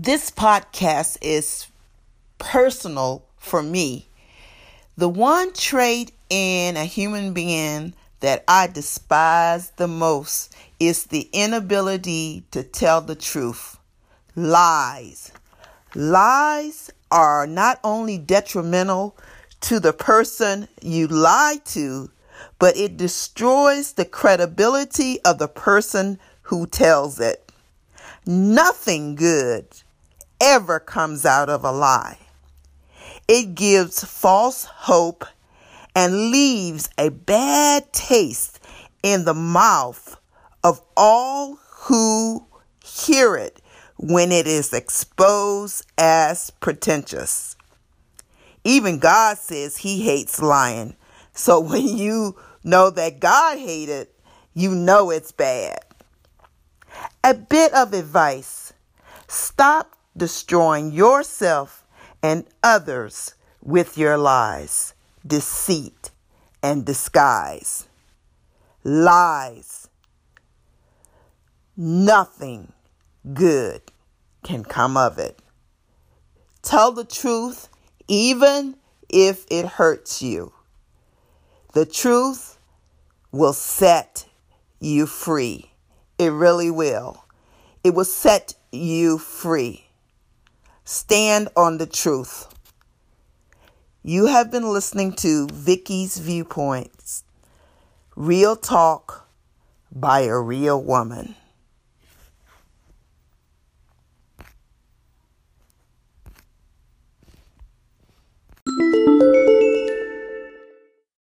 This podcast is personal for me. The one trait in a human being that I despise the most is the inability to tell the truth. Lies. Lies are not only detrimental to the person you lie to, but it destroys the credibility of the person who tells it. Nothing good ever comes out of a lie. It gives false hope and leaves a bad taste in the mouth of all who hear it when it is exposed as pretentious. Even God says he hates lying. So when you know that God hates it, you know it's bad. A bit of advice stop destroying yourself and others with your lies, deceit, and disguise. Lies. Nothing good can come of it. Tell the truth even if it hurts you. The truth will set you free. It really will. It will set you free. Stand on the truth. You have been listening to Vicky's Viewpoints. Real talk by a real woman.